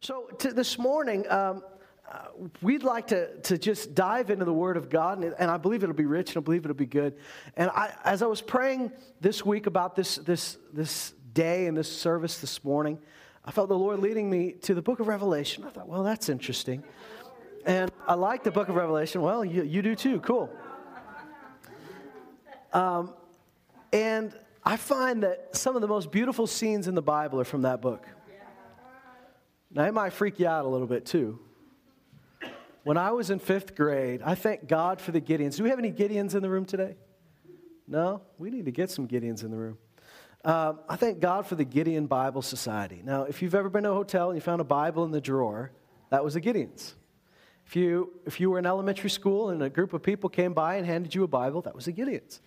So, this morning, um, uh, we'd like to, to just dive into the Word of God, and, and, I believe it'll be rich, and I believe it'll be good. And I, as I was praying this week about this, this, this day and this service this morning, I felt the Lord leading me to the book of Revelation. I thought, well, that's interesting. And I like the book of Revelation. Well, you, you do too. Cool. Um, and I find that some of the most beautiful scenes in the Bible are from that book. Now, it might freak you out a little bit too. When I was in fifth grade, I thank God for the Gideons. Do we have any Gideons in the room today? No? We need to get some Gideons in the room. Uh, I thank God for the Gideon Bible Society. Now, if you've ever been to a hotel and you found a Bible in the drawer, that was a Gideon's. If you, if you were in elementary school and a group of people came by and handed you a Bible, that was a Gideon's.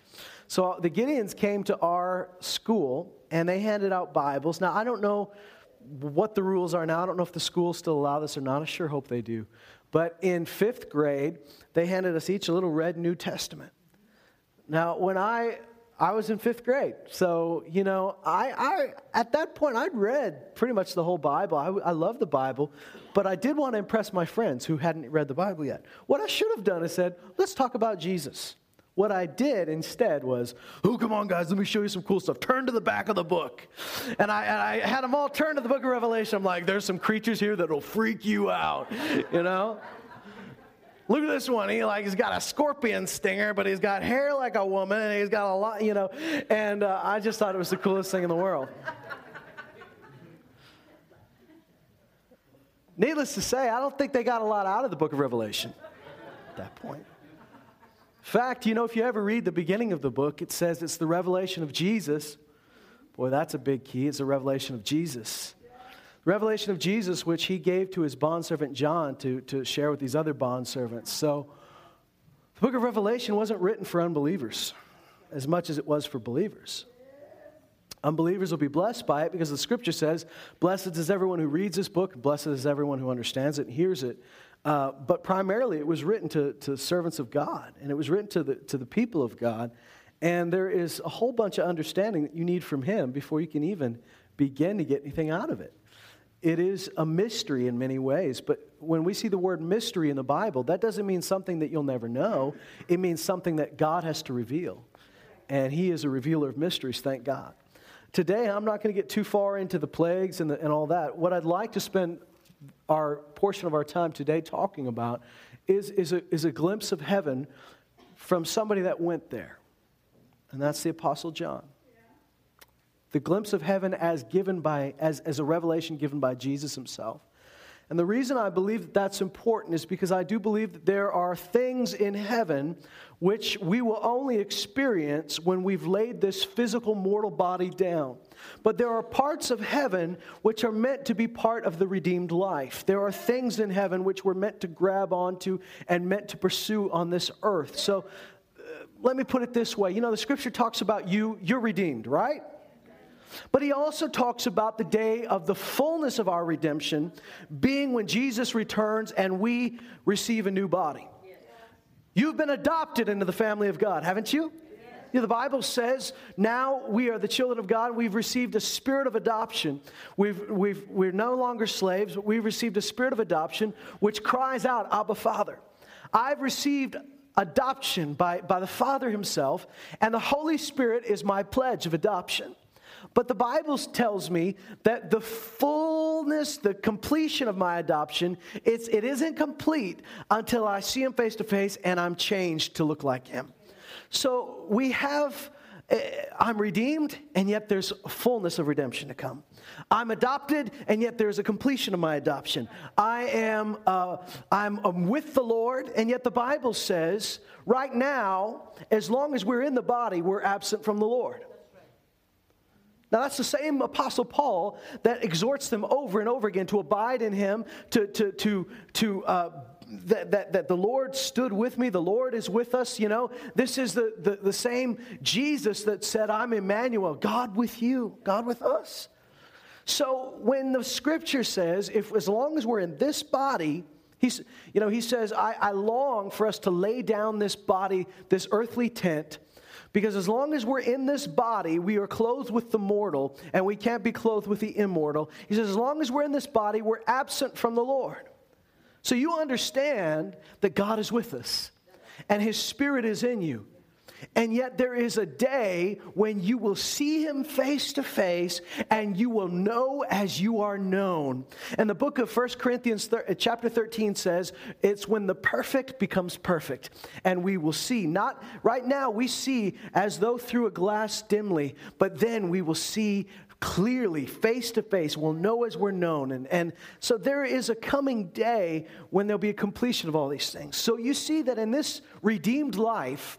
So the Gideons came to our school and they handed out Bibles. Now, I don't know what the rules are now. I don't know if the schools still allow this or not. I sure hope they do. But in fifth grade, they handed us each a little red New Testament. Now, when I I was in fifth grade, so you know, I, I at that point I'd read pretty much the whole Bible. I, I love the Bible, but I did want to impress my friends who hadn't read the Bible yet. What I should have done is said, "Let's talk about Jesus." What I did instead was, oh, come on, guys, let me show you some cool stuff. Turn to the back of the book. And I, and I had them all turn to the book of Revelation. I'm like, there's some creatures here that'll freak you out, you know? Look at this one. He like he's got a scorpion stinger, but he's got hair like a woman, and he's got a lot, you know. And uh, I just thought it was the coolest thing in the world. Needless to say, I don't think they got a lot out of the book of Revelation at that point fact, you know, if you ever read the beginning of the book, it says it's the revelation of Jesus. Boy, that's a big key. It's a revelation of Jesus. Revelation of Jesus, which he gave to his bondservant John to, to share with these other bondservants. So, the book of Revelation wasn't written for unbelievers as much as it was for believers. Unbelievers will be blessed by it because the scripture says, Blessed is everyone who reads this book, blessed is everyone who understands it and hears it. Uh, but primarily, it was written to, to servants of God, and it was written to the, to the people of God. And there is a whole bunch of understanding that you need from Him before you can even begin to get anything out of it. It is a mystery in many ways, but when we see the word mystery in the Bible, that doesn't mean something that you'll never know. It means something that God has to reveal. And He is a revealer of mysteries, thank God. Today, I'm not going to get too far into the plagues and, the, and all that. What I'd like to spend our portion of our time today talking about is, is, a, is a glimpse of heaven from somebody that went there. And that's the Apostle John. The glimpse of heaven as given by, as, as a revelation given by Jesus himself. And the reason I believe that that's important is because I do believe that there are things in heaven which we will only experience when we've laid this physical mortal body down. But there are parts of heaven which are meant to be part of the redeemed life. There are things in heaven which we're meant to grab onto and meant to pursue on this earth. So uh, let me put it this way. You know, the scripture talks about you, you're redeemed, right? But he also talks about the day of the fullness of our redemption being when Jesus returns and we receive a new body. You've been adopted into the family of God, haven't you? You know, the Bible says now we are the children of God. We've received a spirit of adoption. We've, we've, we're no longer slaves, but we've received a spirit of adoption which cries out, Abba, Father. I've received adoption by, by the Father Himself, and the Holy Spirit is my pledge of adoption. But the Bible tells me that the fullness, the completion of my adoption, it's, it isn't complete until I see Him face to face and I'm changed to look like Him. So we have, uh, I'm redeemed, and yet there's fullness of redemption to come. I'm adopted, and yet there's a completion of my adoption. I am, uh, I'm, I'm with the Lord, and yet the Bible says, right now, as long as we're in the body, we're absent from the Lord. Now, that's the same Apostle Paul that exhorts them over and over again to abide in him, to, to, to, to uh, that, that, that the Lord stood with me, the Lord is with us. You know, this is the, the, the same Jesus that said, I'm Emmanuel, God with you, God with us. So when the scripture says, if as long as we're in this body, he's, you know, he says, I, I long for us to lay down this body, this earthly tent, Because as long as we're in this body, we are clothed with the mortal, and we can't be clothed with the immortal. He says, as long as we're in this body, we're absent from the Lord. So you understand that God is with us, and His Spirit is in you. And yet, there is a day when you will see him face to face and you will know as you are known. And the book of 1 Corinthians, uh, chapter 13 says, it's when the perfect becomes perfect. And we will see, not right now, we see as though through a glass dimly, but then we will see clearly, face to face. We'll know as we're known. And, and so there is a coming day when there'll be a completion of all these things. So you see that in this redeemed life,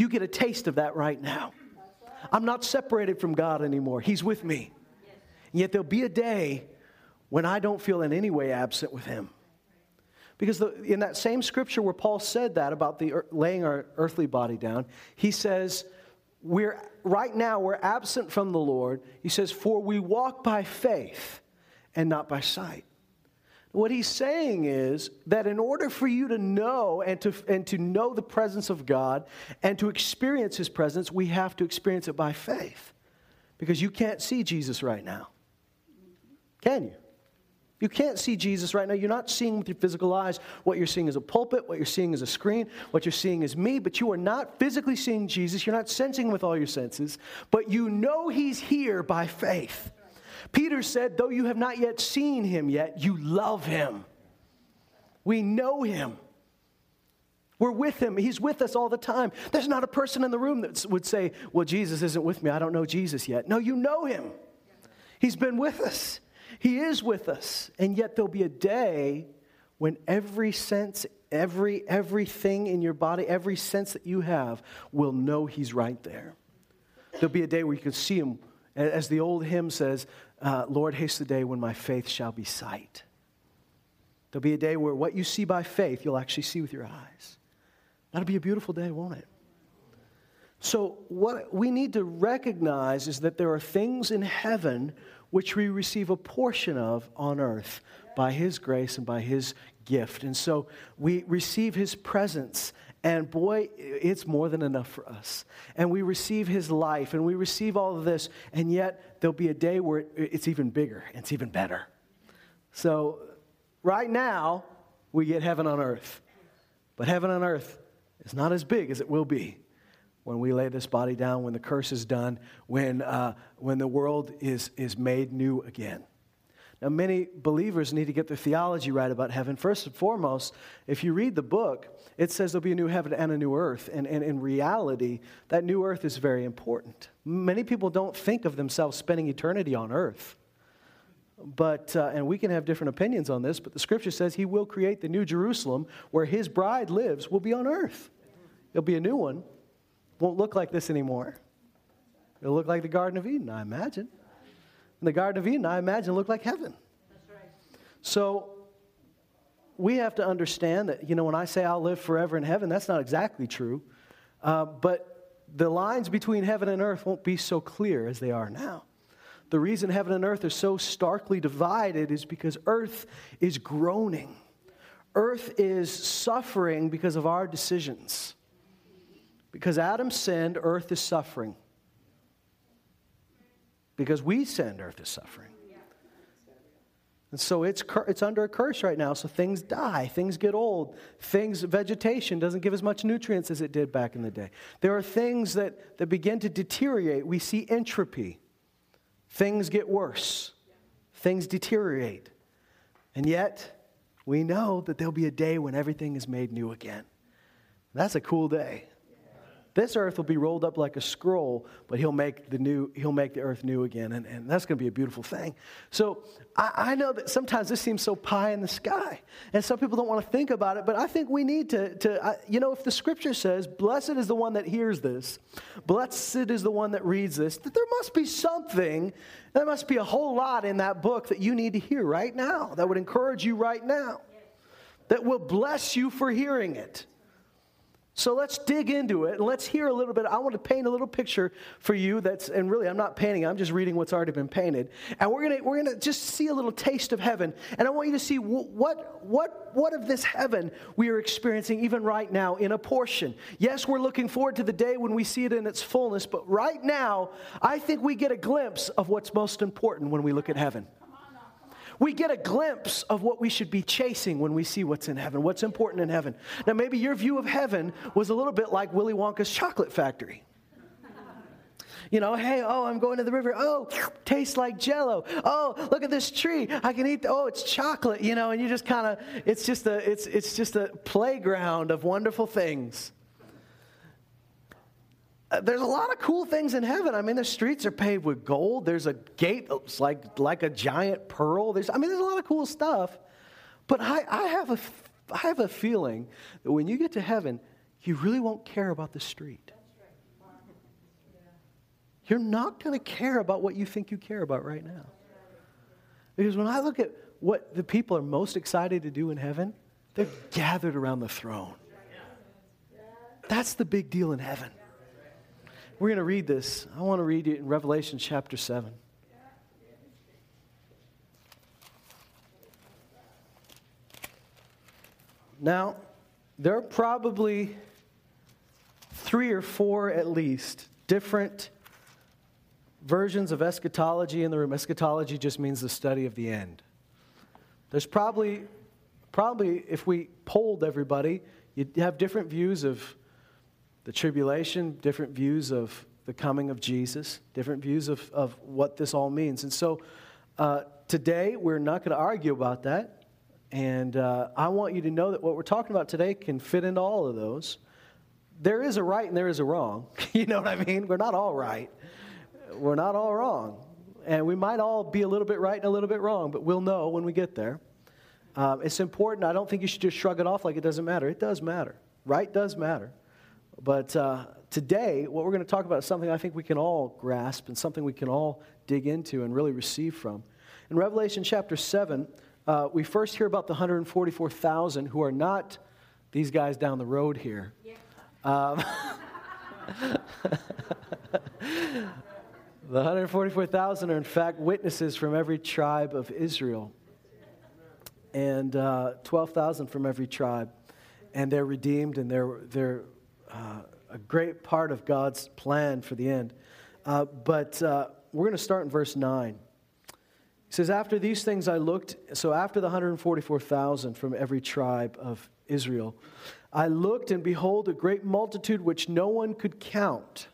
you get a taste of that right now. I'm not separated from God anymore. He's with me. And yet there'll be a day when I don't feel in any way absent with Him. Because the, in that same scripture where Paul said that about the laying our earthly body down, he says, we're, right now we're absent from the Lord. He says, For we walk by faith and not by sight. What he's saying is that in order for you to know and to, and to know the presence of God and to experience his presence, we have to experience it by faith. Because you can't see Jesus right now. Can you? You can't see Jesus right now. You're not seeing with your physical eyes. What you're seeing is a pulpit, what you're seeing is a screen, what you're seeing is me, but you are not physically seeing Jesus. You're not sensing with all your senses, but you know he's here by faith. Peter said, Though you have not yet seen him yet, you love him. We know him. We're with him. He's with us all the time. There's not a person in the room that would say, Well, Jesus isn't with me. I don't know Jesus yet. No, you know him. He's been with us. He is with us. And yet there'll be a day when every sense, every everything in your body, every sense that you have will know he's right there. There'll be a day where you can see him. As the old hymn says, uh, Lord, haste the day when my faith shall be sight. There'll be a day where what you see by faith, you'll actually see with your eyes. That'll be a beautiful day, won't it? So, what we need to recognize is that there are things in heaven which we receive a portion of on earth by His grace and by His gift. And so we receive His presence and boy, it's more than enough for us. And we receive his life and we receive all of this. And yet, there'll be a day where it's even bigger, it's even better. So, right now, we get heaven on earth. But heaven on earth is not as big as it will be when we lay this body down, when the curse is done, when, uh, when the world is, is made new again. Now, many believers need to get their theology right about heaven. First and foremost, if you read the book, it says there'll be a new heaven and a new earth. And, and in reality, that new earth is very important. Many people don't think of themselves spending eternity on earth. But, uh, and we can have different opinions on this, but the scripture says he will create the new Jerusalem where his bride lives, will be on earth. It'll be a new one. Won't look like this anymore. It'll look like the Garden of Eden, I imagine. And the Garden of Eden, I imagine, looked like heaven. Right. So we have to understand that, you know, when I say I'll live forever in heaven, that's not exactly true. Uh, but the lines between heaven and earth won't be so clear as they are now. The reason heaven and earth are so starkly divided is because earth is groaning. Earth is suffering because of our decisions. Because Adam sinned, earth is suffering because we send earth is suffering. And so it's, it's under a curse right now. So things die, things get old, things, vegetation doesn't give as much nutrients as it did back in the day. There are things that, that begin to deteriorate. We see entropy. Things get worse, things deteriorate. And yet, we know that there'll be a day when everything is made new again. That's a cool day. This earth will be rolled up like a scroll, but he'll make the new, he'll make the earth new again, and, and that's going to be a beautiful thing. So I, I, know that sometimes this seems so pie in the sky, and some people don't want to think about it, but I think we need to, to I, you know, if the scripture says, blessed is the one that hears this, blessed is the one that reads this, that there must be something, there must be a whole lot in that book that you need to hear right now, that would encourage you right now, that will bless you for hearing it. So let's dig into it and let's hear a little bit. I want to paint a little picture for you that's, and really, I'm not painting, I'm just reading what's already been painted. And we're going to, we're going to just see a little taste of heaven. And I want you to see what, what, what of this heaven we are experiencing even right now in a portion. Yes, we're looking forward to the day when we see it in its fullness, but right now, I think we get a glimpse of what's most important when we look at heaven we get a glimpse of what we should be chasing when we see what's in heaven, what's important in heaven. Now, maybe your view of heaven was a little bit like Willy Wonka's chocolate factory. You know, hey, oh, I'm going to the river. Oh, tastes like jello. Oh, look at this tree. I can eat, the, oh, it's chocolate, you know, and you just kind of, it's just a, it's, it's just a playground of wonderful things. Uh, there's a lot of cool things in heaven. I mean, the streets are paved with gold. There's a gate like, like a giant pearl. There's, I mean, there's a lot of cool stuff. But I, I, have a, I have a feeling that when you get to heaven, you really won't care about the street. You're not going to care about what you think you care about right now. Because when I look at what the people are most excited to do in heaven, they're gathered around the throne. That's the big deal in heaven. We're going to read this. I want to read it in Revelation chapter 7. Now, there are probably three or four at least different versions of eschatology in the room. Eschatology just means the study of the end. There's probably, probably if we polled everybody, you'd have different views of the tribulation, different views of the coming of Jesus, different views of, of what this all means. And so uh, today, we're not going to argue about that. And uh, I want you to know that what we're talking about today can fit into all of those. There is a right and there is a wrong. you know what I mean? We're not all right. We're not all wrong. And we might all be a little bit right and a little bit wrong, but we'll know when we get there. Um, it's important. I don't think you should just shrug it off like it doesn't matter. It does matter. Right does matter. But uh, today, what we're going to talk about is something I think we can all grasp and something we can all dig into and really receive from. In Revelation chapter 7, uh, we first hear about the 144,000 who are not these guys down the road here. Yeah. Um, the 144,000 are, in fact, witnesses from every tribe of Israel, and uh, 12,000 from every tribe. And they're redeemed and they're, they're uh, a great part of God's plan for the end. Uh, but uh, we're going to start in verse 9. He says, After these things I looked, so after the 144,000 from every tribe of Israel, I looked and behold a great multitude which no one could count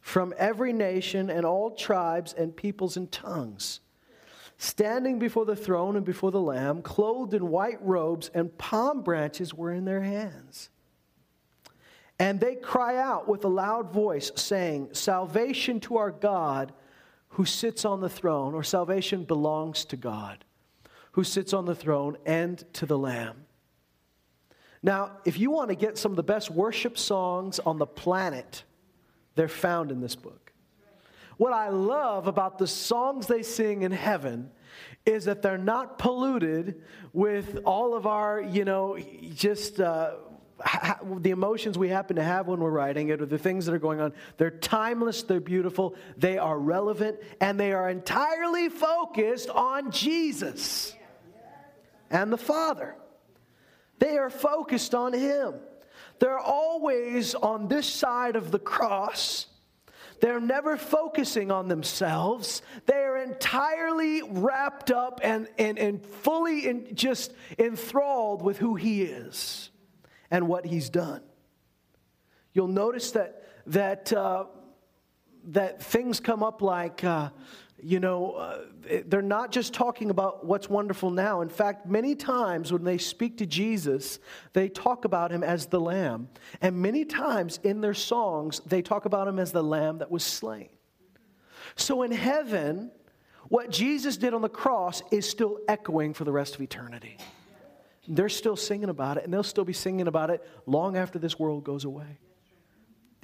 from every nation and all tribes and peoples and tongues, standing before the throne and before the Lamb, clothed in white robes, and palm branches were in their hands. And they cry out with a loud voice, saying, Salvation to our God who sits on the throne, or salvation belongs to God who sits on the throne and to the Lamb. Now, if you want to get some of the best worship songs on the planet, they're found in this book. What I love about the songs they sing in heaven is that they're not polluted with all of our, you know, just uh, the emotions we happen to have when we're writing it or the things that are going on, they're timeless, they're beautiful, they are relevant, and they are entirely focused on Jesus and the Father. They are focused on Him. They're always on this side of the cross. They're never focusing on themselves. They are entirely wrapped up and, and, and fully in, just enthralled with who He is and what he's done. You'll notice that, that, uh, that things come up like, uh, you know, uh, they're not just talking about what's wonderful now. In fact, many times when they speak to Jesus, they talk about him as the Lamb. And many times in their songs, they talk about him as the Lamb that was slain. So in heaven, what Jesus did on the cross is still echoing for the rest of eternity. They're still singing about it, and they'll still be singing about it long after this world goes away.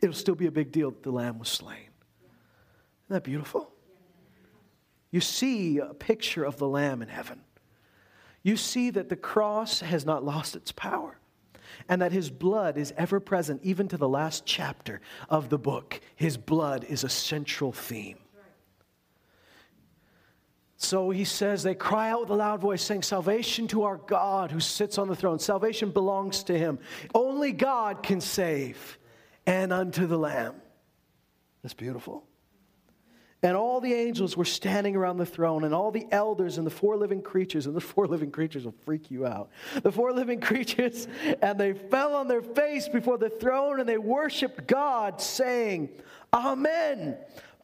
It'll still be a big deal that the Lamb was slain. Isn't that beautiful? You see a picture of the Lamb in heaven. You see that the cross has not lost its power. and that his blood is ever present, even to the last chapter of the book. His blood is a central theme. So he says, they cry out with a loud voice, saying, Salvation to our God who sits on the throne. Salvation belongs to him. Only God can save, and unto the Lamb. That's beautiful. And all the angels were standing around the throne, and all the elders and the four living creatures, and the four living creatures will freak you out. The four living creatures, and they fell on their face before the throne, and they worshiped God, saying, Amen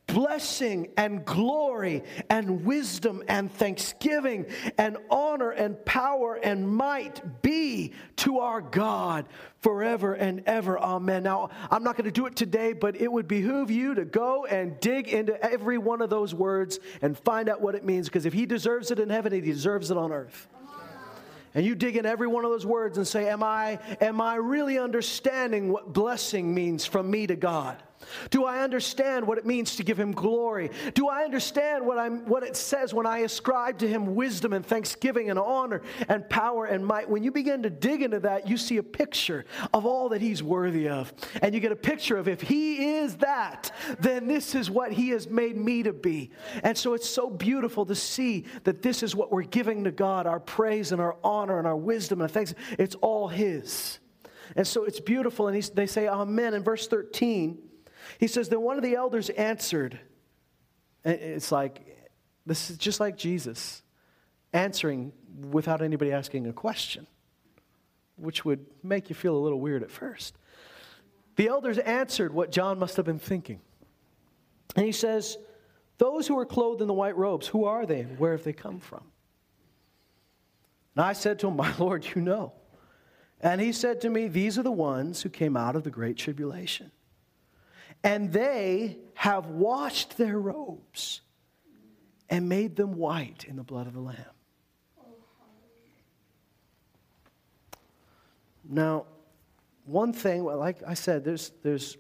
blessing and glory and wisdom and thanksgiving and honor and power and might be to our God forever and ever. Amen. Now, I'm not going to do it today, but it would behoove you to go and dig into every one of those words and find out what it means because if He deserves it in heaven, He deserves it on earth and you dig in every one of those words and say, Am I, am I really understanding what blessing means from me to God? Do I understand what it means to give him glory? Do I understand what, I'm, what it says when I ascribe to him wisdom and thanksgiving and honor and power and might? When you begin to dig into that, you see a picture of all that he's worthy of. And you get a picture of if he is that, then this is what he has made me to be. And so it's so beautiful to see that this is what we're giving to God our praise and our honor and our wisdom and thanks. It's all his. And so it's beautiful. And they say, Amen. In verse 13, he says, Then one of the elders answered. It's like, this is just like Jesus answering without anybody asking a question, which would make you feel a little weird at first. The elders answered what John must have been thinking. And he says, Those who are clothed in the white robes, who are they and where have they come from? And I said to him, My Lord, you know. And he said to me, These are the ones who came out of the great tribulation and they have washed their robes and made them white in the blood of the Lamb. Now, one thing, like I said, there's, there's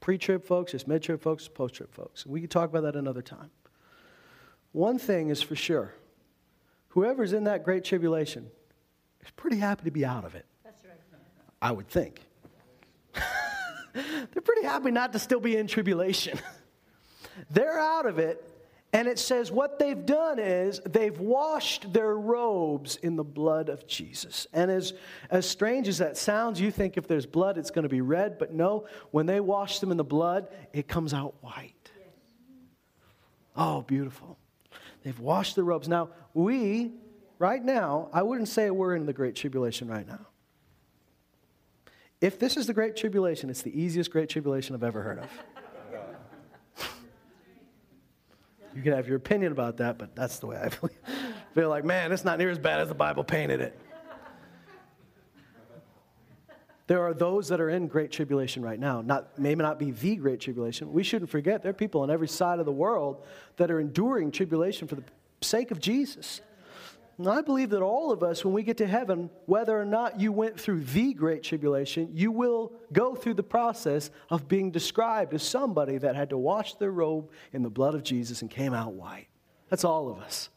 pre trib folks, there's mid trib folks, post trib folks. We can talk about that another time. One thing is for sure whoever's in that great tribulation is pretty happy to be out of it. That's right. I would think. they're pretty happy not to still be in tribulation. they're out of it, and it says what they've done is they've washed their robes in the blood of Jesus. And as, as strange as that sounds, you think if there's blood, it's going to be red, but no, when they wash them in the blood, it comes out white. Oh, beautiful. They've washed their robes. Now, we, right now, I wouldn't say we're in the Great Tribulation right now. If this is the Great Tribulation, it's the easiest Great Tribulation I've ever heard of. you can have your opinion about that, but that's the way I feel. feel like, man, it's not near as bad as the Bible painted it. There are those that are in great tribulation right now. Not, may not be the great tribulation. We shouldn't forget there are people on every side of the world that are enduring tribulation for the sake of Jesus. And I believe that all of us, when we get to heaven, whether or not you went through the great tribulation, you will go through the process of being described as somebody that had to wash their robe in the blood of Jesus and came out white. That's all of us.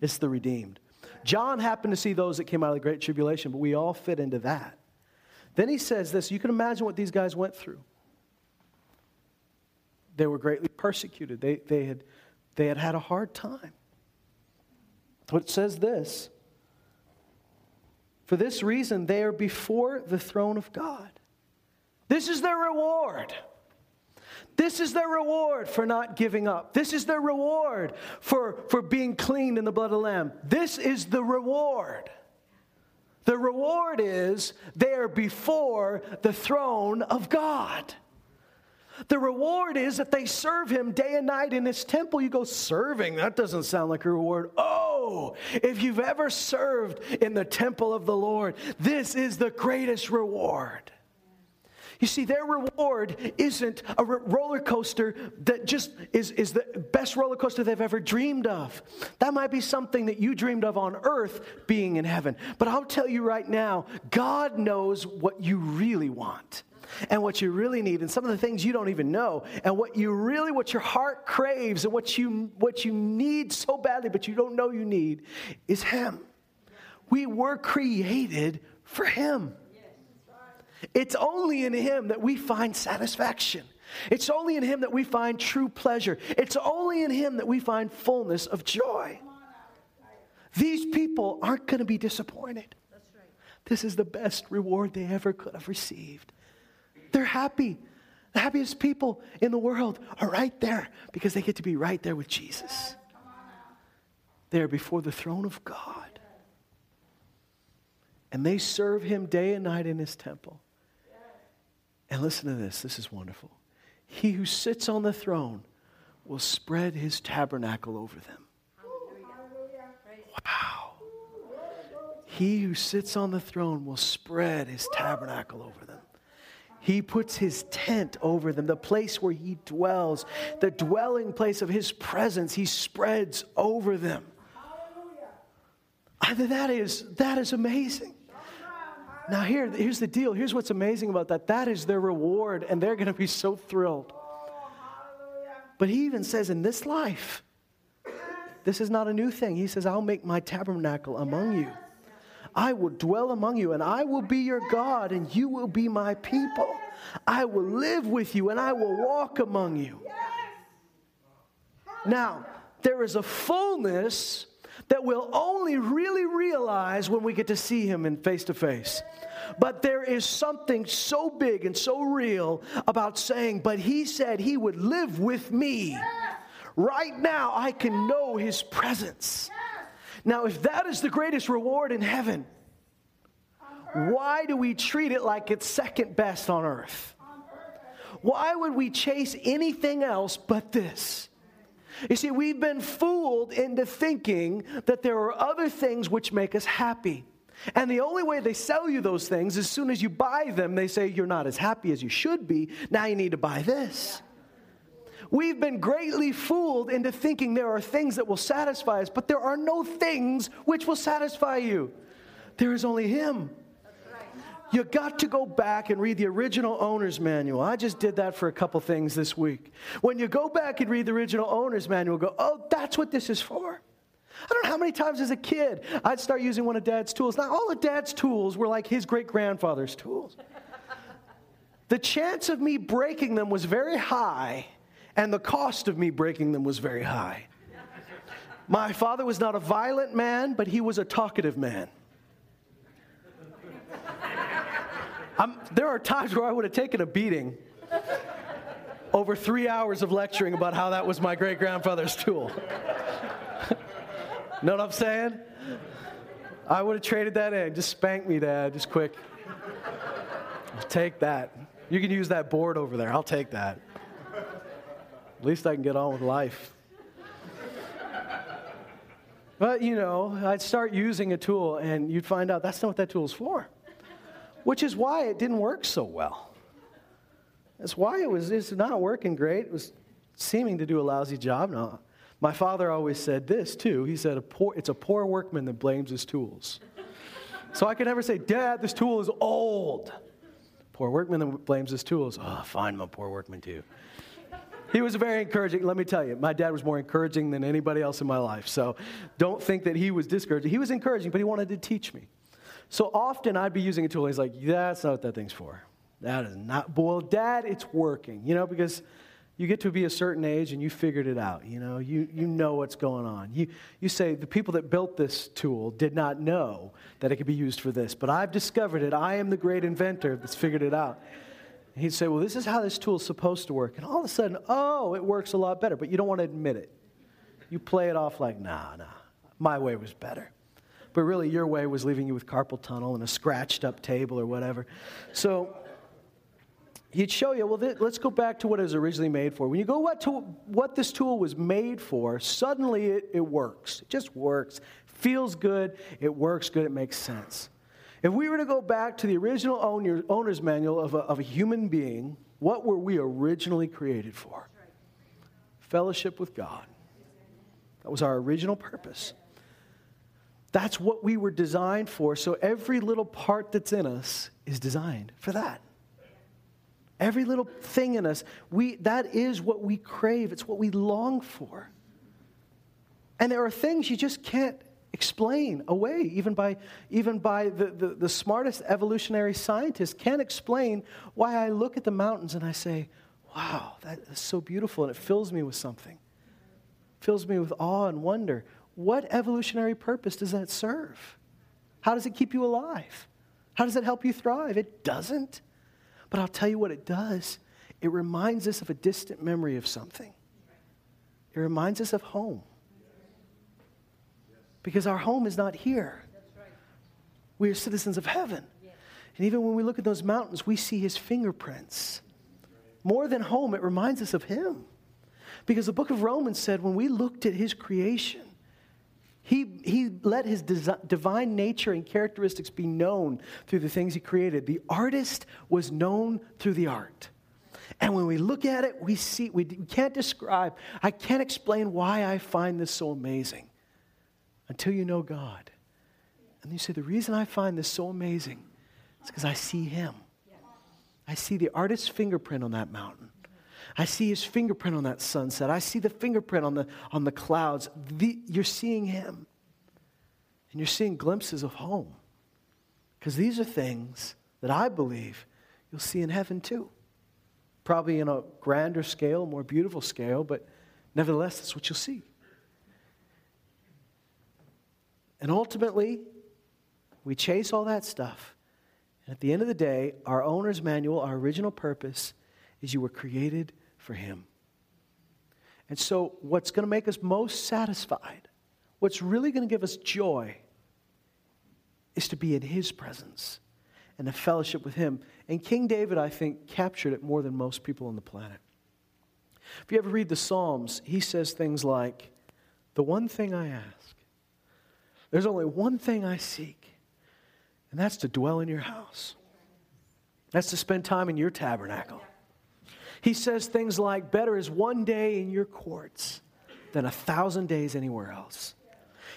It's the redeemed. John happened to see those that came out of the great tribulation, but we all fit into that. Then he says this you can imagine what these guys went through. They were greatly persecuted, they, they, had, they had had a hard time. So it says this For this reason, they are before the throne of God. This is their reward. This is their reward for not giving up. This is their reward for, for being cleaned in the blood of the Lamb. This is the reward. The reward is they are before the throne of God. The reward is that they serve him day and night in his temple. You go, serving? That doesn't sound like a reward. Oh, if you've ever served in the temple of the Lord, this is the greatest reward. You see, their reward isn't a roller coaster that just is, is the best roller coaster they've ever dreamed of. That might be something that you dreamed of on earth being in heaven. But I'll tell you right now, God knows what you really want and what you really need and some of the things you don't even know and what you really what your heart craves and what you what you need so badly but you don't know you need is him we were created for him It's only in Him that we find satisfaction. It's only in Him that we find true pleasure. It's only in Him that we find fullness of joy. These people aren't going to be disappointed. This is the best reward they ever could have received. They're happy. The happiest people in the world are right there because they get to be right there with Jesus. They're before the throne of God. And they serve him day and night in his temple. And listen to this this is wonderful. He who sits on the throne will spread his tabernacle over them. Wow. He who sits on the throne will spread his tabernacle over them. He puts his tent over them, the place where he dwells, the dwelling place of his presence, he spreads over them. That is, that is amazing. Now, here, here's the deal. Here's what's amazing about that. That is their reward, and they're going to be so thrilled. But he even says, in this life, this is not a new thing. He says, I'll make my tabernacle among you. I will dwell among you, and I will be your God, and you will be my people. I will live with you, and I will walk among you. Now, there is a fullness that we'll only really realize when we get to see him in face to face. But there is something so big and so real about saying, but he said he would live with me. Right now, I can know his presence. Now, if that is the greatest reward in heaven, why do we treat it like it's second best on earth? Why would we chase anything else but this? You see, we've been fooled into thinking that there are other things which make us happy. And the only way they sell you those things, as soon as you buy them, they say you're not as happy as you should be. Now you need to buy this. We've been greatly fooled into thinking there are things that will satisfy us, but there are no things which will satisfy you. There is only Him. You got to go back and read the original owner's manual. I just did that for a couple things this week. When you go back and read the original owner's manual, go, oh, that's what this is for. I don't know how many times as a kid I'd start using one of dad's tools. Now, all of dad's tools were like his great grandfather's tools. the chance of me breaking them was very high, and the cost of me breaking them was very high. My father was not a violent man, but he was a talkative man. I'm, there are times where I would have taken a beating over three hours of lecturing about how that was my great grandfather's tool. know what I'm saying? I would have traded that in. Just spank me, Dad, just quick. take that. You can use that board over there. I'll take that. At least I can get on with life. But, you know, I'd start using a tool and you'd find out that's not what that tool's for which is why it didn't work so well. That's why it was it's not working great. It was seeming to do a lousy job. No. My father always said this too. He said, a poor, It's a poor workman that blames his tools. so I could never say, Dad, this tool is old. Poor workman that blames his tools. Oh, fine, I'm a poor workman too. He was very encouraging. Let me tell you, my dad was more encouraging than anybody else in my life. So don't think that he was discouraging. He was encouraging, but he wanted to teach me. So often I'd be using a tool, and he's like, that's not what that thing's for. That is not, well, dad, it's working, you know, because you get to be a certain age and you figured it out, you know, you, you know what's going on. You, you say, the people that built this tool did not know that it could be used for this, but I've discovered it. I am the great inventor that's figured it out. He'd say, well, this is how this tool is supposed to work. And all of a sudden, oh, it works a lot better, but you don't want to admit it. You play it off like, nah, nah, my way was better but really your way was leaving you with carpal tunnel and a scratched up table or whatever. So he'd show you, well, th- let's go back to what it was originally made for. When you go what, to, what this tool was made for, suddenly it, it works. It just works. Feels good. It works good. It makes sense. If we were to go back to the original owner, owner's manual of a, of a human being, what were we originally created for? Fellowship with God. That was our original purpose. That's what we were designed for. So every little part that's in us is designed for that. Every little thing in us, we, that is what we crave. It's what we long for. And there are things you just can't explain away, even by, even by the, the, the smartest evolutionary scientists, can't explain why I look at the mountains and I say, wow, that is so beautiful, and it fills me with something. fills me with awe and wonder. What evolutionary purpose does that serve? How does it keep you alive? How does it help you thrive? It doesn't. But I'll tell you what it does it reminds us of a distant memory of something, it reminds us of home. Because our home is not here. We are citizens of heaven. And even when we look at those mountains, we see his fingerprints. More than home, it reminds us of him. Because the book of Romans said when we looked at his creation, he, he let his divine nature and characteristics be known through the things he created. The artist was known through the art. And when we look at it, we see, we can't describe, I can't explain why I find this so amazing until you know God. And you say, the reason I find this so amazing is because I see him. I see the artist's fingerprint on that mountain. I see his fingerprint on that sunset. I see the fingerprint on the, on the clouds. The, you're seeing him. And you're seeing glimpses of home. Because these are things that I believe you'll see in heaven too. Probably in a grander scale, more beautiful scale, but nevertheless, that's what you'll see. And ultimately, we chase all that stuff. And at the end of the day, our owner's manual, our original purpose, is you were created for Him. And so, what's going to make us most satisfied, what's really going to give us joy, is to be in His presence and to fellowship with Him. And King David, I think, captured it more than most people on the planet. If you ever read the Psalms, he says things like, The one thing I ask, there's only one thing I seek, and that's to dwell in your house. That's to spend time in your tabernacle. He says things like, Better is one day in your courts than a thousand days anywhere else.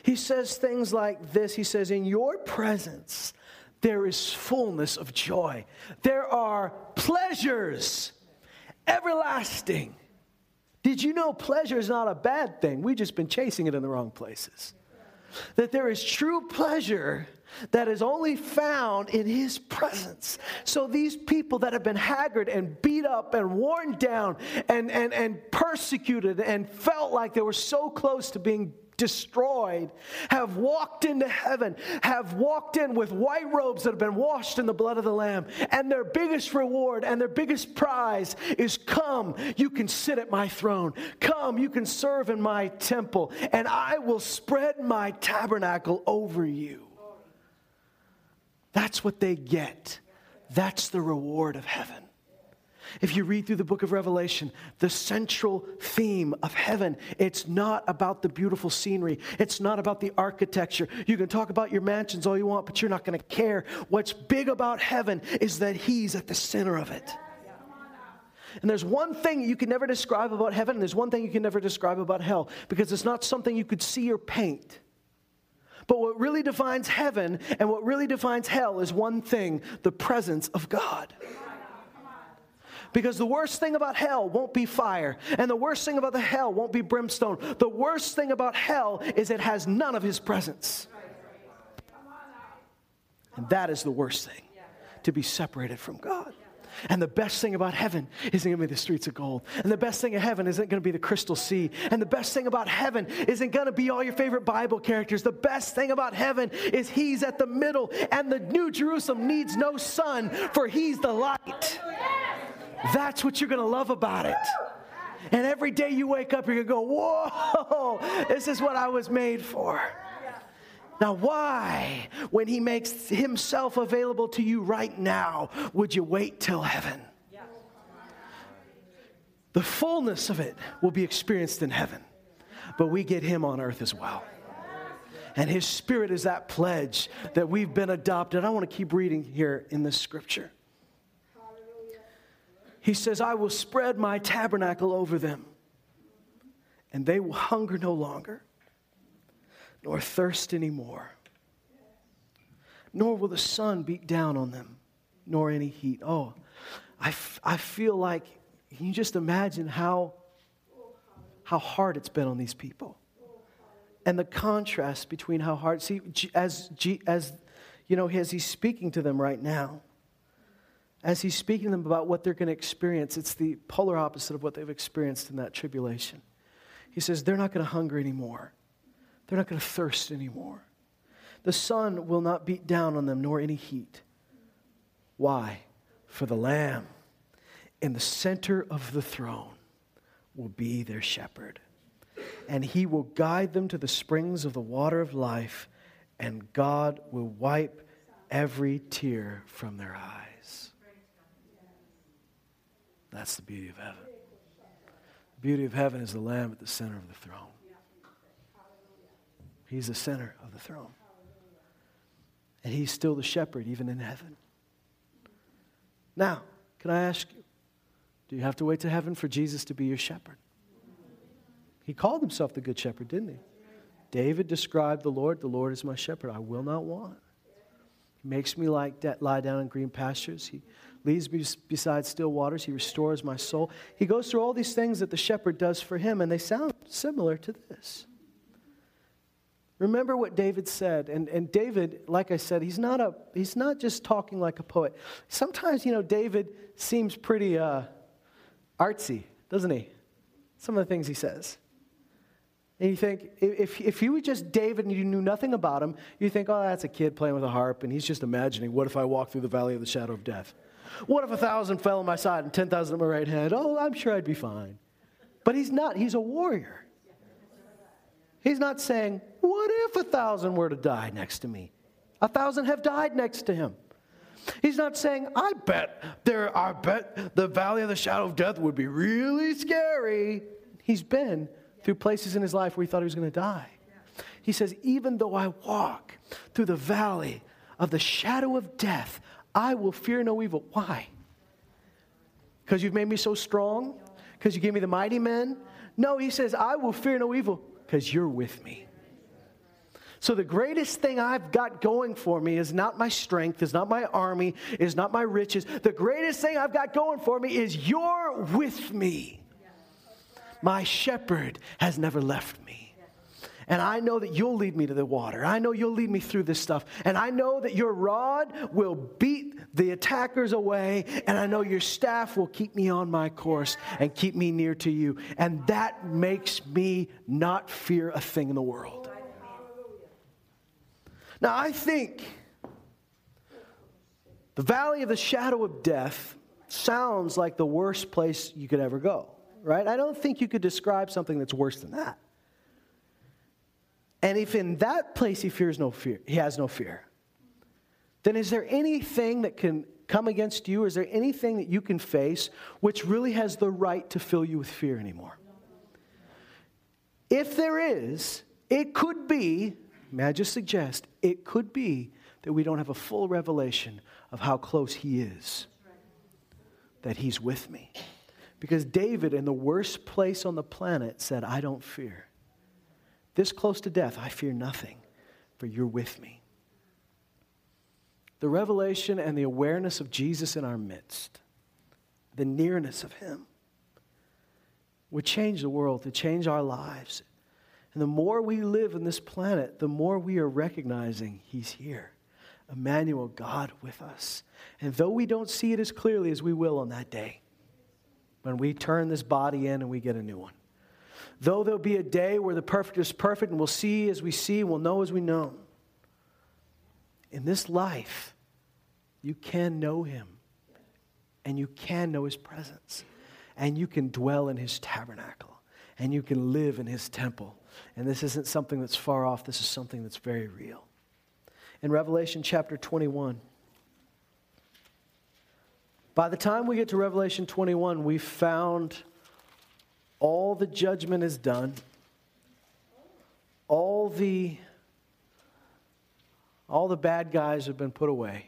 He says things like this He says, In your presence, there is fullness of joy. There are pleasures everlasting. Did you know pleasure is not a bad thing? We've just been chasing it in the wrong places. That there is true pleasure that is only found in his presence. So these people that have been haggard and beat up and worn down and, and, and persecuted and felt like they were so close to being destroyed have walked into heaven, have walked in with white robes that have been washed in the blood of the Lamb. And their biggest reward and their biggest prize is come, you can sit at my throne. Come, you can serve in my temple, and I will spread my tabernacle over you. That's what they get. That's the reward of heaven. If you read through the book of Revelation, the central theme of heaven, it's not about the beautiful scenery. It's not about the architecture. You can talk about your mansions all you want, but you're not going to care. What's big about heaven is that He's at the center of it. And there's one thing you can never describe about heaven, and there's one thing you can never describe about hell, because it's not something you could see or paint. But what really defines heaven and what really defines hell is one thing the presence of God. Because the worst thing about hell won't be fire, and the worst thing about the hell won't be brimstone. The worst thing about hell is it has none of his presence. And that is the worst thing to be separated from God. And the best thing about heaven isn't going to be the streets of gold. And the best thing of heaven isn't going to be the crystal sea. And the best thing about heaven isn't going to be all your favorite Bible characters. The best thing about heaven is He's at the middle. And the New Jerusalem needs no sun, for He's the light. That's what you're going to love about it. And every day you wake up, you're going to go, Whoa, this is what I was made for. Now, why, when he makes himself available to you right now, would you wait till heaven? The fullness of it will be experienced in heaven, but we get him on earth as well. And his spirit is that pledge that we've been adopted. I want to keep reading here in this scripture. He says, I will spread my tabernacle over them, and they will hunger no longer nor thirst anymore. Nor will the sun beat down on them, nor any heat. Oh, I, f- I feel like, can you just imagine how, how hard it's been on these people? and the contrast between how hard, see, as, as you know, as he's speaking to them right now, as he's speaking to them about what they're going to experience, it's the polar opposite of what they've experienced in that tribulation. He says, they're not going to hunger anymore, they're not going to thirst anymore. The sun will not beat down on them, nor any heat. Why? For the Lamb in the center of the throne will be their shepherd. And he will guide them to the springs of the water of life, and God will wipe every tear from their eyes. That's the beauty of heaven. The beauty of heaven is the Lamb at the center of the throne. He's the center of the throne. And he's still the shepherd, even in heaven. Now, can I ask you, do you have to wait to heaven for Jesus to be your shepherd? He called himself the Good Shepherd, didn't he? David described the Lord, the Lord is my shepherd. I will not want. He makes me like lie down in green pastures. He leads me beside still waters. He restores my soul. He goes through all these things that the shepherd does for him, and they sound similar to this. Remember what David said. And, and David, like I said, he's not, a, he's not just talking like a poet. Sometimes, you know, David seems pretty uh, artsy, doesn't he? Some of the things he says. And you think, if, if you were just David and you knew nothing about him, you think, oh, that's a kid playing with a harp, and he's just imagining, what if I walk through the valley of the shadow of death? What if a thousand fell on my side and 10,000 at my right hand? Oh, I'm sure I'd be fine. But he's not. He's a warrior. He's not saying, what if a thousand were to die next to me? A thousand have died next to him. He's not saying, I bet there, I bet the valley of the shadow of death would be really scary. He's been through places in his life where he thought he was going to die. He says, Even though I walk through the valley of the shadow of death, I will fear no evil. Why? Because you've made me so strong? Because you gave me the mighty men? No, he says, I will fear no evil because you're with me. So, the greatest thing I've got going for me is not my strength, is not my army, is not my riches. The greatest thing I've got going for me is you're with me. My shepherd has never left me. And I know that you'll lead me to the water. I know you'll lead me through this stuff. And I know that your rod will beat the attackers away. And I know your staff will keep me on my course and keep me near to you. And that makes me not fear a thing in the world. Now, I think the valley of the shadow of death sounds like the worst place you could ever go, right? I don't think you could describe something that's worse than that. And if in that place he fears no fear, he has no fear, then is there anything that can come against you? Is there anything that you can face which really has the right to fill you with fear anymore? If there is, it could be may I just suggest, it could be that we don't have a full revelation of how close He is, that He's with me. Because David, in the worst place on the planet, said, I don't fear. This close to death, I fear nothing, for you're with me. The revelation and the awareness of Jesus in our midst, the nearness of Him, would change the world, to change our lives. And the more we live in this planet, the more we are recognizing He's here. Emmanuel, God with us. And though we don't see it as clearly as we will on that day, when we turn this body in and we get a new one. Though there'll be a day where the perfect is perfect and we'll see as we see, we'll know as we know. In this life, you can know Him and you can know His presence and you can dwell in His tabernacle and you can live in His temple and this isn't something that's far off, this is something that's very real. In Revelation chapter 21, by the time we get to Revelation 21, we've found all the judgment is done, all the all the bad guys have been put away.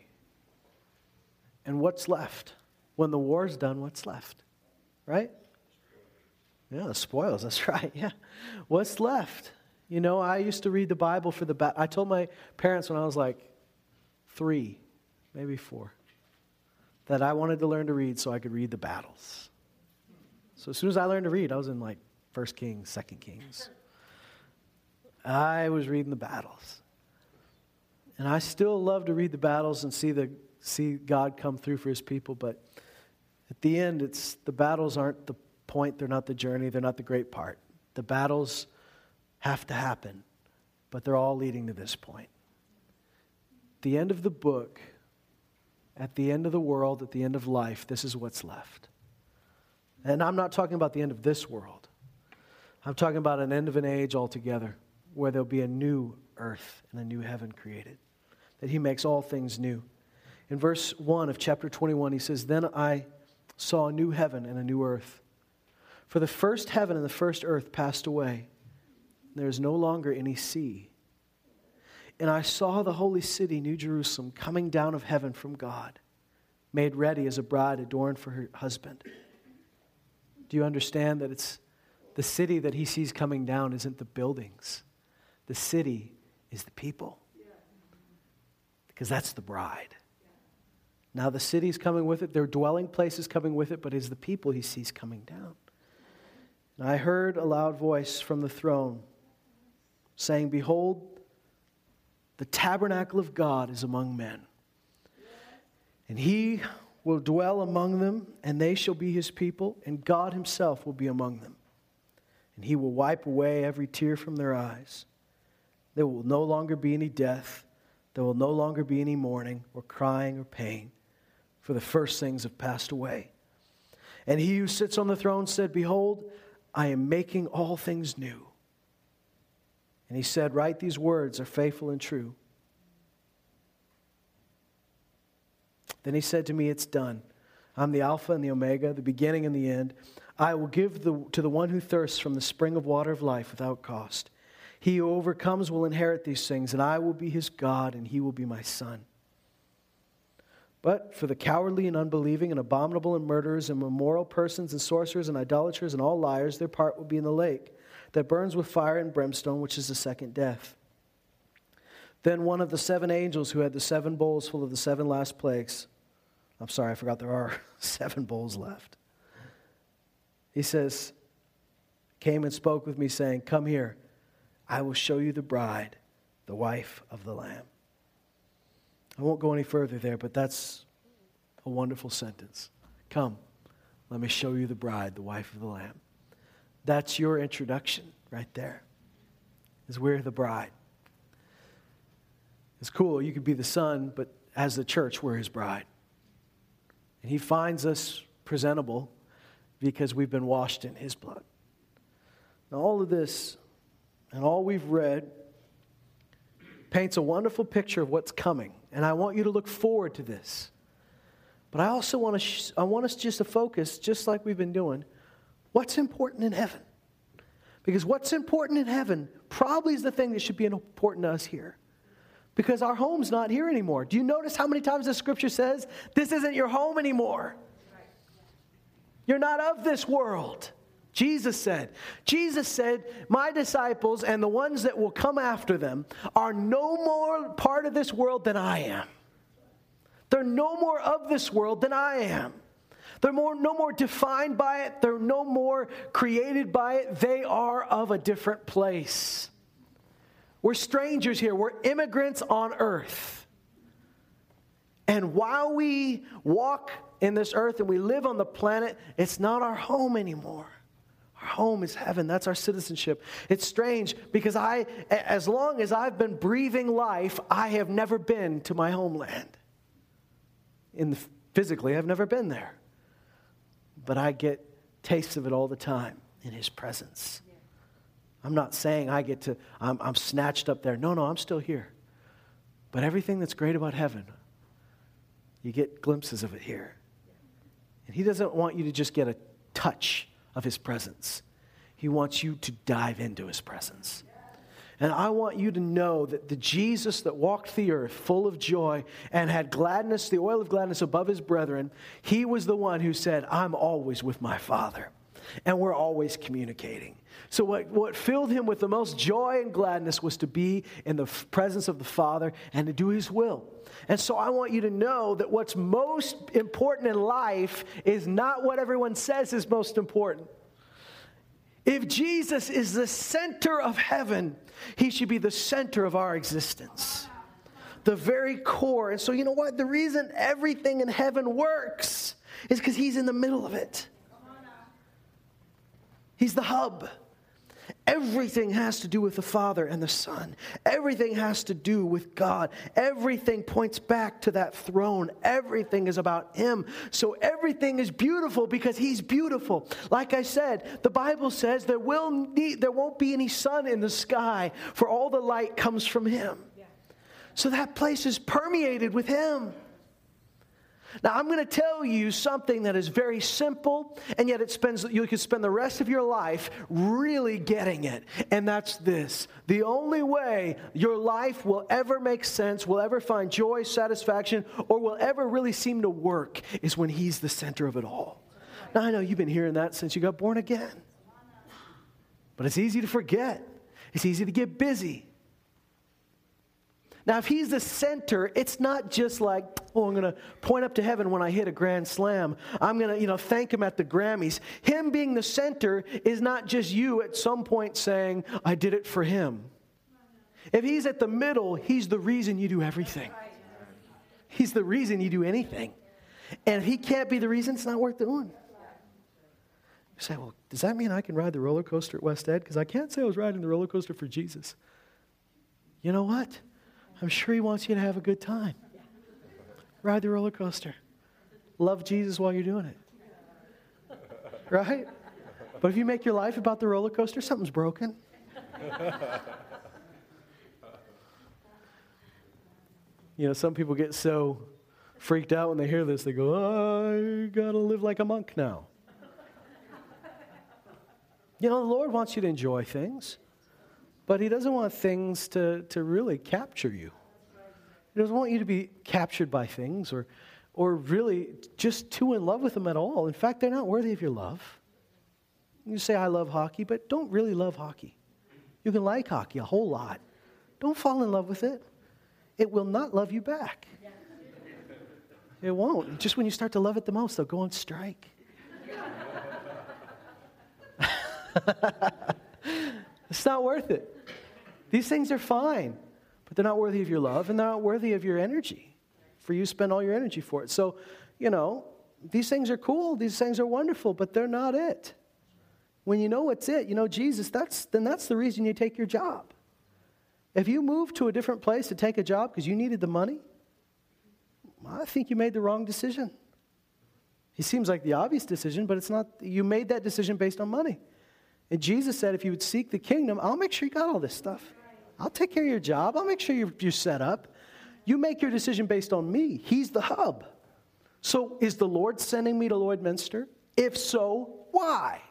And what's left? When the war's done, what's left? Right? Yeah, the spoils, that's right. Yeah. What's left? You know, I used to read the Bible for the ba- I told my parents when I was like 3, maybe 4, that I wanted to learn to read so I could read the battles. So as soon as I learned to read, I was in like First Kings, Second Kings. I was reading the battles. And I still love to read the battles and see, the, see God come through for his people, but at the end, it's, the battles aren't the point, they're not the journey, they're not the great part. The battles have to happen, but they're all leading to this point. The end of the book, at the end of the world, at the end of life, this is what's left. And I'm not talking about the end of this world. I'm talking about an end of an age altogether where there'll be a new earth and a new heaven created, that he makes all things new. In verse 1 of chapter 21, he says, Then I saw a new heaven and a new earth. For the first heaven and the first earth passed away. There is no longer any sea. And I saw the holy city, New Jerusalem, coming down of heaven from God, made ready as a bride adorned for her husband. Do you understand that it's the city that he sees coming down isn't the buildings? The city is the people. Because that's the bride. Now the city's coming with it, their dwelling place is coming with it, but it's the people he sees coming down. And I heard a loud voice from the throne saying, Behold, the tabernacle of God is among men. And he will dwell among them, and they shall be his people, and God himself will be among them. And he will wipe away every tear from their eyes. There will no longer be any death. There will no longer be any mourning, or crying, or pain, for the first things have passed away. And he who sits on the throne said, Behold, I am making all things new. And he said, Write these words are faithful and true. Then he said to me, It's done. I'm the Alpha and the Omega, the beginning and the end. I will give the, to the one who thirsts from the spring of water of life without cost. He who overcomes will inherit these things, and I will be his God, and he will be my son. But for the cowardly and unbelieving and abominable and murderers and immoral persons and sorcerers and idolaters and all liars, their part will be in the lake that burns with fire and brimstone, which is the second death. Then one of the seven angels who had the seven bowls full of the seven last plagues I'm sorry, I forgot there are seven bowls left. He says, came and spoke with me, saying, Come here, I will show you the bride, the wife of the Lamb. I won't go any further there, but that's a wonderful sentence. Come, let me show you the bride, the wife of the Lamb. That's your introduction right there, is we're the bride. It's cool, you could be the son, but as the church, we're his bride. And he finds us presentable because we've been washed in his blood. Now, all of this and all we've read paints a wonderful picture of what's coming. And I want you to look forward to this. But I also want, to sh- I want us just to focus, just like we've been doing, what's important in heaven. Because what's important in heaven probably is the thing that should be important to us here because our home's not here anymore. Do you notice how many times the scripture says, This isn't your home anymore? You're not of this world. Jesus said, Jesus said, My disciples and the ones that will come after them are no more part of this world than I am. They're no more of this world than I am. They're more, no more defined by it. They're no more created by it. They are of a different place. We're strangers here, we're immigrants on earth. And while we walk in this earth and we live on the planet, it's not our home anymore. Our home is heaven. That's our citizenship. It's strange because I, as long as I've been breathing life, I have never been to my homeland. In the, physically, I've never been there. But I get tastes of it all the time in His presence. I'm not saying I get to, I'm, I'm snatched up there. No, no, I'm still here. But everything that's great about heaven, you get glimpses of it here. And He doesn't want you to just get a touch of His presence, He wants you to dive into His presence. And I want you to know that the Jesus that walked the earth full of joy and had gladness, the oil of gladness above his brethren, he was the one who said, I'm always with my Father. And we're always communicating. So, what, what filled him with the most joy and gladness was to be in the presence of the Father and to do his will. And so, I want you to know that what's most important in life is not what everyone says is most important. If Jesus is the center of heaven, he should be the center of our existence. The very core. And so, you know what? The reason everything in heaven works is because he's in the middle of it. He's the hub. Everything has to do with the Father and the Son. Everything has to do with God. Everything points back to that throne. Everything is about Him. So everything is beautiful because He's beautiful. Like I said, the Bible says there, will need, there won't be any sun in the sky, for all the light comes from Him. So that place is permeated with Him. Now, I'm going to tell you something that is very simple, and yet it spends, you can spend the rest of your life really getting it. And that's this the only way your life will ever make sense, will ever find joy, satisfaction, or will ever really seem to work is when He's the center of it all. Now, I know you've been hearing that since you got born again, but it's easy to forget, it's easy to get busy. Now, if he's the center, it's not just like, oh, I'm going to point up to heaven when I hit a grand slam. I'm going to, you know, thank him at the Grammys. Him being the center is not just you at some point saying, I did it for him. If he's at the middle, he's the reason you do everything. He's the reason you do anything. And if he can't be the reason, it's not worth doing. You say, well, does that mean I can ride the roller coaster at West Ed? Because I can't say I was riding the roller coaster for Jesus. You know what? I'm sure He wants you to have a good time. Ride the roller coaster. Love Jesus while you're doing it. Right? But if you make your life about the roller coaster, something's broken. you know, some people get so freaked out when they hear this, they go, I gotta live like a monk now. you know, the Lord wants you to enjoy things. But he doesn't want things to, to really capture you. He doesn't want you to be captured by things or, or really just too in love with them at all. In fact, they're not worthy of your love. You say, I love hockey, but don't really love hockey. You can like hockey a whole lot. Don't fall in love with it. It will not love you back. It won't. Just when you start to love it the most, they'll go on strike. It's not worth it. These things are fine, but they're not worthy of your love and they're not worthy of your energy for you spend all your energy for it. So, you know, these things are cool, these things are wonderful, but they're not it. When you know it's it, you know Jesus, that's then that's the reason you take your job. If you move to a different place to take a job because you needed the money, I think you made the wrong decision. It seems like the obvious decision, but it's not. You made that decision based on money. And Jesus said, if you would seek the kingdom, I'll make sure you got all this stuff. I'll take care of your job. I'll make sure you're, you're set up. You make your decision based on me. He's the hub. So, is the Lord sending me to Lloydminster? If so, why?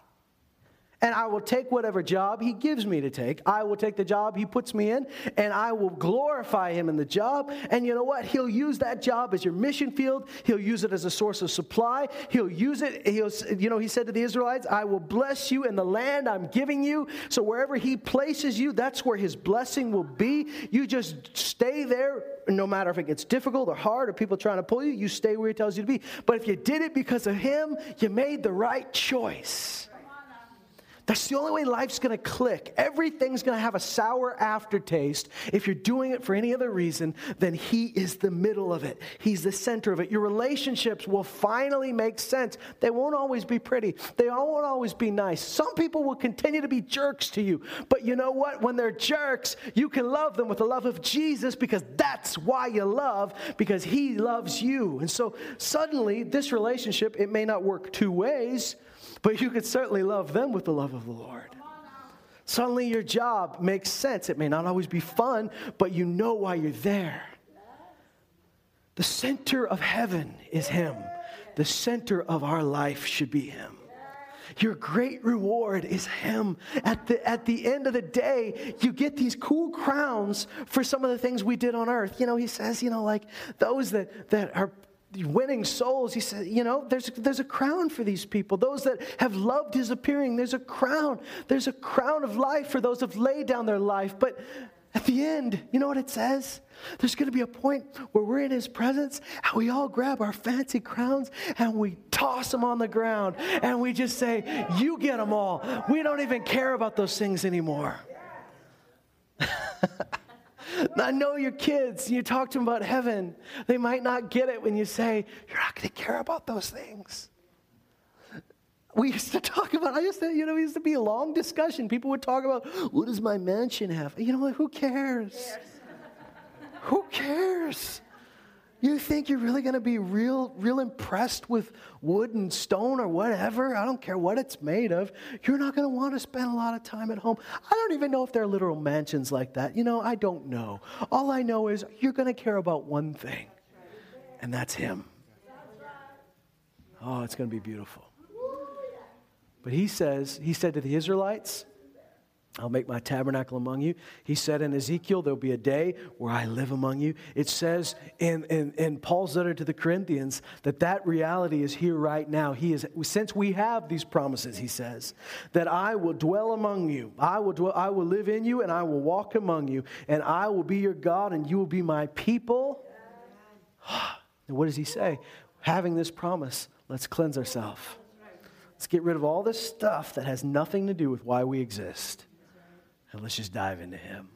And I will take whatever job he gives me to take. I will take the job he puts me in, and I will glorify him in the job. And you know what? He'll use that job as your mission field. He'll use it as a source of supply. He'll use it. He'll, you know, he said to the Israelites, I will bless you in the land I'm giving you. So wherever he places you, that's where his blessing will be. You just stay there, no matter if it gets difficult or hard or people trying to pull you, you stay where he tells you to be. But if you did it because of him, you made the right choice. That's the only way life's going to click. Everything's going to have a sour aftertaste. If you're doing it for any other reason, then He is the middle of it. He's the center of it. Your relationships will finally make sense. They won't always be pretty, they won't always be nice. Some people will continue to be jerks to you. But you know what? When they're jerks, you can love them with the love of Jesus because that's why you love, because He loves you. And so suddenly, this relationship, it may not work two ways. But you could certainly love them with the love of the Lord. Suddenly your job makes sense. It may not always be fun, but you know why you're there. The center of heaven is Him. The center of our life should be Him. Your great reward is Him. At the, at the end of the day, you get these cool crowns for some of the things we did on earth. You know, He says, you know, like those that, that are winning souls, he said, you know, there's, there's a crown for these people. Those that have loved his appearing, there's a crown. There's a crown of life for those who have laid down their life. But At the end, you know what it says? There's going to be a point where we're in his presence and we all grab our fancy crowns and we toss them on the ground and we just say, You get them all. We don't even care about those things anymore. I know your kids, you talk to them about heaven. They might not get it when you say, You're not going to care about those things. We used to talk about, I used to, you know, it used to be a long discussion. People would talk about, What does my mansion have? You know what? Who cares? Who cares? You think you're really going to be real, real impressed with wood and stone or whatever? I don't care what it's made of. You're not going to want to spend a lot of time at home. I don't even know if there are literal mansions like that. You know, I don't know. All I know is you're going to care about one thing, and that's Him. Oh, it's going to be beautiful. But He says, He said to the Israelites, I'll make my tabernacle among you. He said in Ezekiel, there'll be a day where I live among you. It says in, in, in, Paul's letter to the Corinthians that that reality is here right now. He is, since we have these promises, he says, that I will dwell among you. I will, dwell, I will live in you and I will walk among you and I will be your God and you will be my people. and what does he say? Having this promise, let's cleanse ourselves. Let's get rid of all this stuff that has nothing to do with why we exist and let's just dive into Him.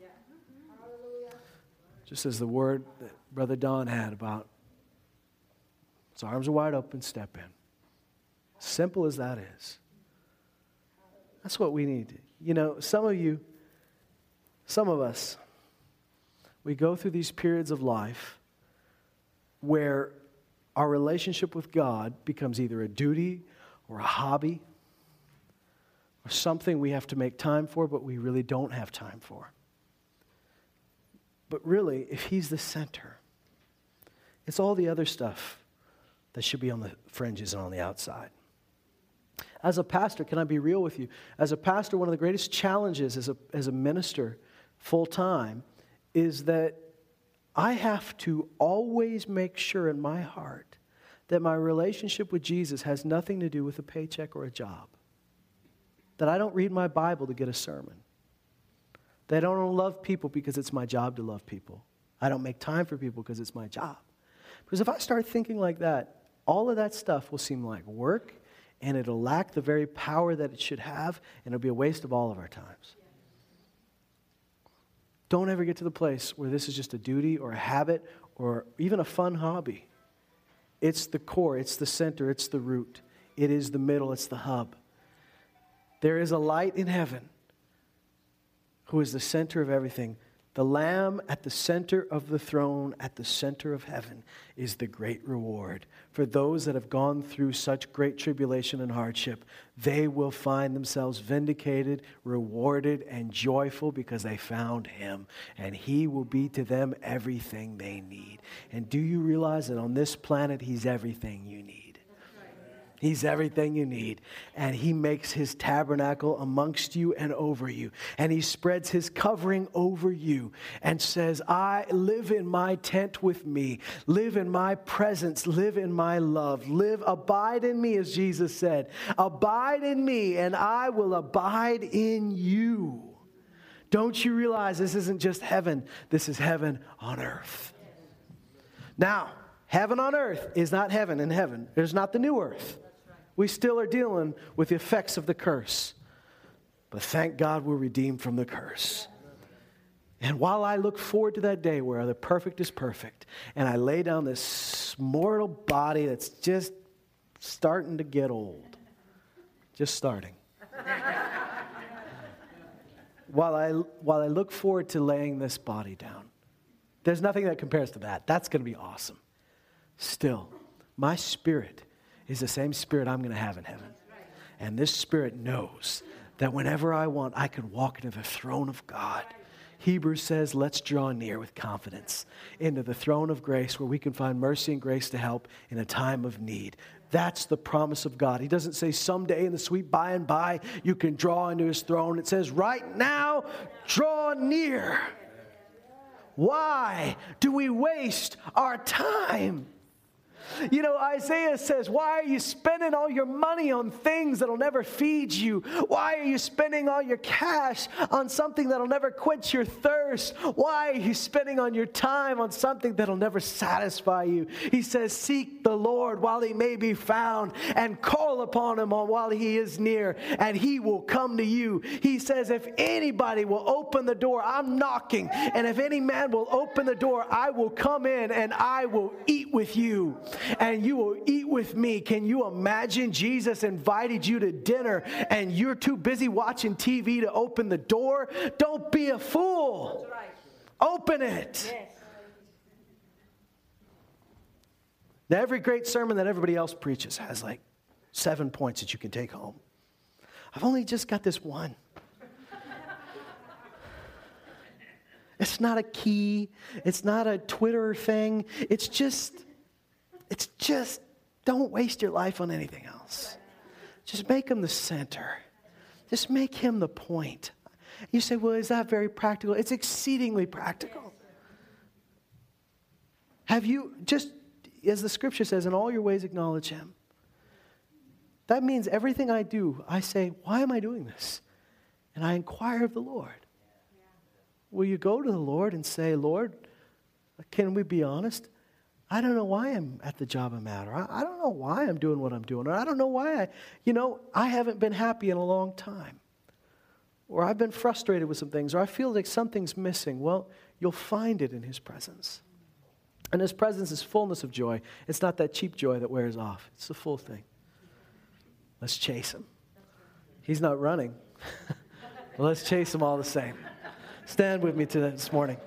Just as the word that Brother Don had about his arms are wide open, step in. Simple as that is. That's what we need. You know, some of you, some of us, we go through these periods of life where our relationship with God becomes either a duty or a hobby or something we have to make time for, but we really don't have time for. But really, if He's the center, it's all the other stuff that should be on the fringes and on the outside. As a pastor, can I be real with you? As a pastor, one of the greatest challenges as a, as a minister full time is that I have to always make sure in my heart that my relationship with Jesus has nothing to do with a paycheck or a job that I don't read my Bible to get a sermon. That I don't love people because it's my job to love people. I don't make time for people because it's my job. Because if I start thinking like that, all of that stuff will seem like work and it'll lack the very power that it should have and it'll be a waste of all of our times. Don't ever get to the place where this is just a duty or a habit or even a fun hobby. It's the core, it's the center, it's the root, it is the middle, it's the hub. There is a light in heaven who is the center of everything. The Lamb at the center of the throne, at the center of heaven, is the great reward. For those that have gone through such great tribulation and hardship, they will find themselves vindicated, rewarded, and joyful because they found Him. And He will be to them everything they need. And do you realize that on this planet, He's everything you need? He's everything you need. And He makes His tabernacle amongst you and over you. And He spreads His covering over you and says, I live in my tent with me, live in my presence, live in my love, live, abide in me, as Jesus said. Abide in me, and I will abide in you. Don't you realize this isn't just heaven, this is heaven on earth. Now, heaven on earth is not heaven in heaven. There's not the new earth. We still are dealing with the effects of the curse. But thank God we're redeemed from the curse. And while I look forward to that day where the perfect is perfect, and I lay down this mortal body that's just starting to get old, just starting. while, I, while I look forward to laying this body down, there's nothing that compares to that. That's going to be awesome. Still, my spirit is the same spirit I'm going to have in heaven. And this spirit knows that whenever I want, I can walk into the throne of God. Hebrews says, let's draw near with confidence into the throne of grace where we can find mercy and grace to help in a time of need. That's the promise of God. He doesn't say someday in the sweet by and by you can draw into his throne. It says right now, draw near. Why do we waste our time? You know, Isaiah says, Why are you spending all your money on things that'll never feed you? Why are you spending all your cash on something that'll never quench your thirst? Why are you spending on your time on something that'll never satisfy you? He says, Seek the Lord while he may be found and call upon him while he is near, and he will come to you. He says, If anybody will open the door, I'm knocking, and if any man will open the door, I will come in and I will eat with you and you will eat with me. Can you imagine Jesus invited you to dinner and you're too busy watching TV to open the door? Don't be a fool. Right. Open it. Yes. Now, every great sermon that everybody else preaches has like seven points that you can take home. I've only just got this one. It's not a key. It's not a Twitter thing. It's just, it's just, don't waste your life on anything else. Just make him the center. Just make him the point. You say, well, is that very practical? It's exceedingly practical. Have you just, as the scripture says, in all your ways acknowledge him? That means everything I do, I say, why am I doing this? And I inquire of the Lord. Will you go to the Lord and say, Lord, can we be honest? I don't know why I'm at the job I'm at, or I, don't know why I'm doing what I'm doing, or I don't know why I, you know, I haven't been happy in a long time, or I've been frustrated with some things, or I feel like something's missing. Well, you'll find it in His presence. And His presence is fullness of joy. It's not that cheap joy that wears off, it's the full thing. Let's chase Him. He's not running. Let's chase Him all the same. Stand with me today this morning.